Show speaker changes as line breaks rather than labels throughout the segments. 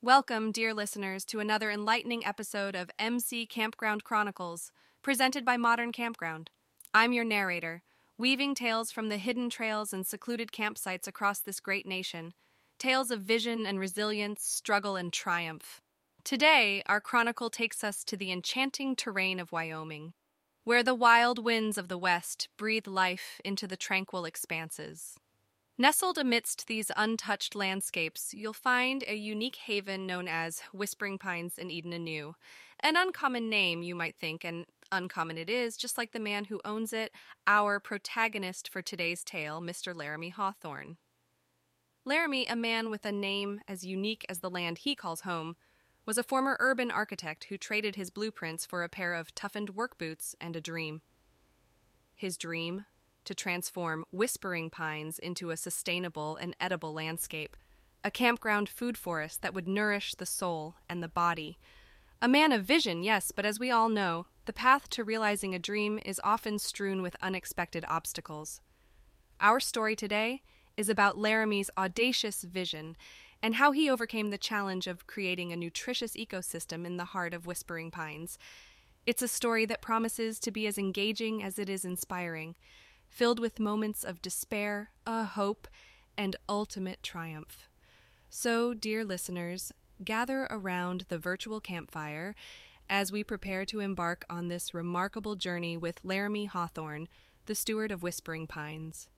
Welcome, dear listeners, to another enlightening episode of MC Campground Chronicles, presented by Modern Campground. I'm your narrator, weaving tales from the hidden trails and secluded campsites across this great nation. Tales of vision and resilience, struggle and triumph. Today, our chronicle takes us to the enchanting terrain of Wyoming, where the wild winds of the West breathe life into the tranquil expanses. Nestled amidst these untouched landscapes, you'll find a unique haven known as Whispering Pines in Eden Anew. An uncommon name, you might think, and uncommon it is, just like the man who owns it, our protagonist for today's tale, Mr. Laramie Hawthorne. Laramie, a man with a name as unique as the land he calls home, was a former urban architect who traded his blueprints for a pair of toughened work boots and a dream. His dream to transform Whispering Pines into a sustainable and edible landscape, a campground food forest that would nourish the soul and the body. A man of vision, yes, but as we all know, the path to realizing a dream is often strewn with unexpected obstacles. Our story today is about Laramie's audacious vision and how he overcame the challenge of creating a nutritious ecosystem in the heart of Whispering Pines. It's a story that promises to be as engaging as it is inspiring, filled with moments of despair, a hope, and ultimate triumph. So, dear listeners, gather around the virtual campfire as we prepare to embark on this remarkable journey with Laramie Hawthorne, the steward of Whispering Pines.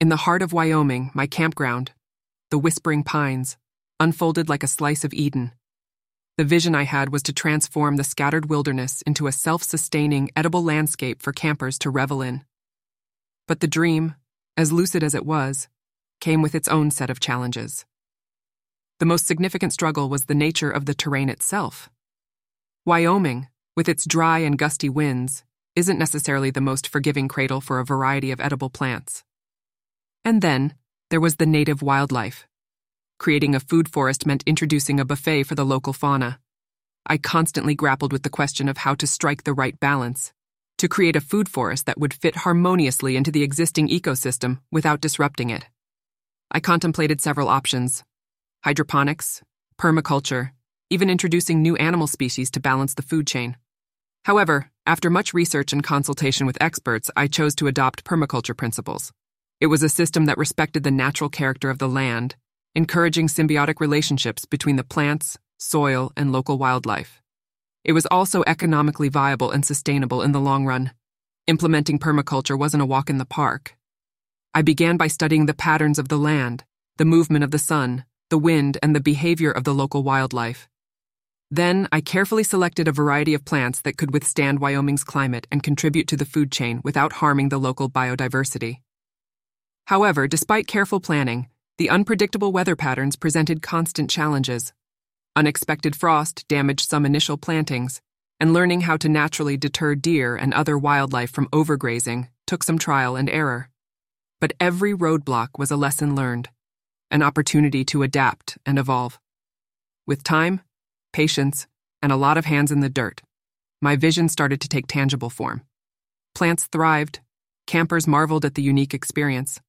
In the heart of Wyoming, my campground, the Whispering Pines, unfolded like a slice of Eden. The vision I had was to transform the scattered wilderness into a self sustaining, edible landscape for campers to revel in. But the dream, as lucid as it was, came with its own set of challenges. The most significant struggle was the nature of the terrain itself. Wyoming, with its dry and gusty winds, isn't necessarily the most forgiving cradle for a variety of edible plants. And then, there was the native wildlife. Creating a food forest meant introducing a buffet for the local fauna. I constantly grappled with the question of how to strike the right balance, to create a food forest that would fit harmoniously into the existing ecosystem without disrupting it. I contemplated several options hydroponics, permaculture, even introducing new animal species to balance the food chain. However, after much research and consultation with experts, I chose to adopt permaculture principles. It was a system that respected the natural character of the land, encouraging symbiotic relationships between the plants, soil, and local wildlife. It was also economically viable and sustainable in the long run. Implementing permaculture wasn't a walk in the park. I began by studying the patterns of the land, the movement of the sun, the wind, and the behavior of the local wildlife. Then, I carefully selected a variety of plants that could withstand Wyoming's climate and contribute to the food chain without harming the local biodiversity. However, despite careful planning, the unpredictable weather patterns presented constant challenges. Unexpected frost damaged some initial plantings, and learning how to naturally deter deer and other wildlife from overgrazing took some trial and error. But every roadblock was a lesson learned, an opportunity to adapt and evolve. With time, patience, and a lot of hands in the dirt, my vision started to take tangible form. Plants thrived, campers marveled at the unique experience,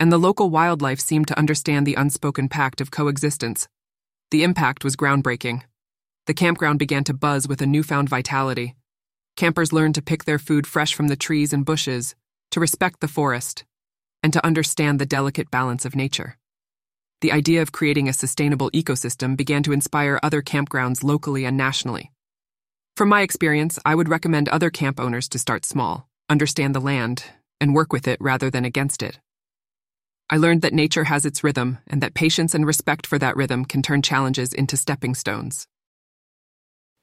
and the local wildlife seemed to understand the unspoken pact of coexistence. The impact was groundbreaking. The campground began to buzz with a newfound vitality. Campers learned to pick their food fresh from the trees and bushes, to respect the forest, and to understand the delicate balance of nature. The idea of creating a sustainable ecosystem began to inspire other campgrounds locally and nationally. From my experience, I would recommend other camp owners to start small, understand the land, and work with it rather than against it. I learned that nature has its rhythm and that patience and respect for that rhythm can turn challenges into stepping stones.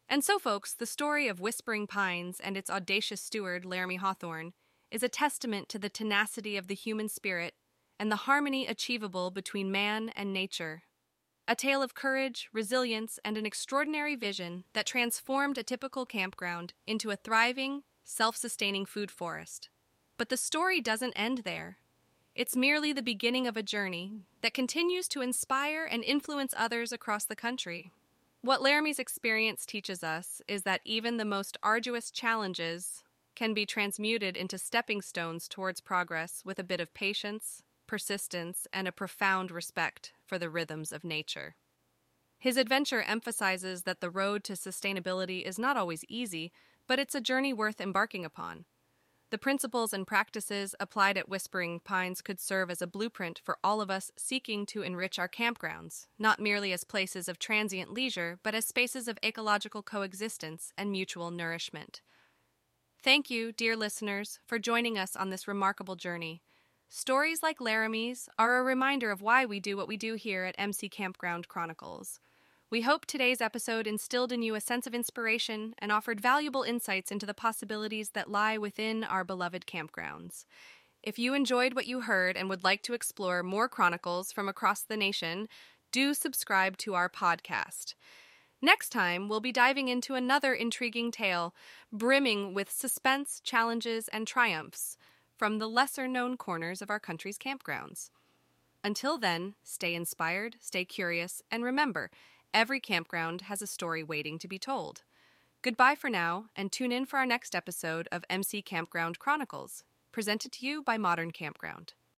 And so, folks, the story of Whispering Pines and its audacious steward, Laramie Hawthorne, is a testament to the tenacity of the human spirit and the harmony achievable between man and nature. A tale of courage, resilience, and an extraordinary vision that transformed a typical campground into a thriving, self sustaining food forest. But the story doesn't end there. It's merely the beginning of a journey that continues to inspire and influence others across the country. What Laramie's experience teaches us is that even the most arduous challenges can be transmuted into stepping stones towards progress with a bit of patience, persistence, and a profound respect for the rhythms of nature. His adventure emphasizes that the road to sustainability is not always easy, but it's a journey worth embarking upon. The principles and practices applied at Whispering Pines could serve as a blueprint for all of us seeking to enrich our campgrounds, not merely as places of transient leisure, but as spaces of ecological coexistence and mutual nourishment. Thank you, dear listeners, for joining us on this remarkable journey. Stories like Laramie's are a reminder of why we do what we do here at MC Campground Chronicles. We hope today's episode instilled in you a sense of inspiration and offered valuable insights into the possibilities that lie within our beloved campgrounds. If you enjoyed what you heard and would like to explore more chronicles from across the nation, do subscribe to our podcast. Next time, we'll be diving into another intriguing tale, brimming with suspense, challenges, and triumphs from the lesser known corners of our country's campgrounds. Until then, stay inspired, stay curious, and remember, Every campground has a story waiting to be told. Goodbye for now, and tune in for our next episode of MC Campground Chronicles, presented to you by Modern Campground.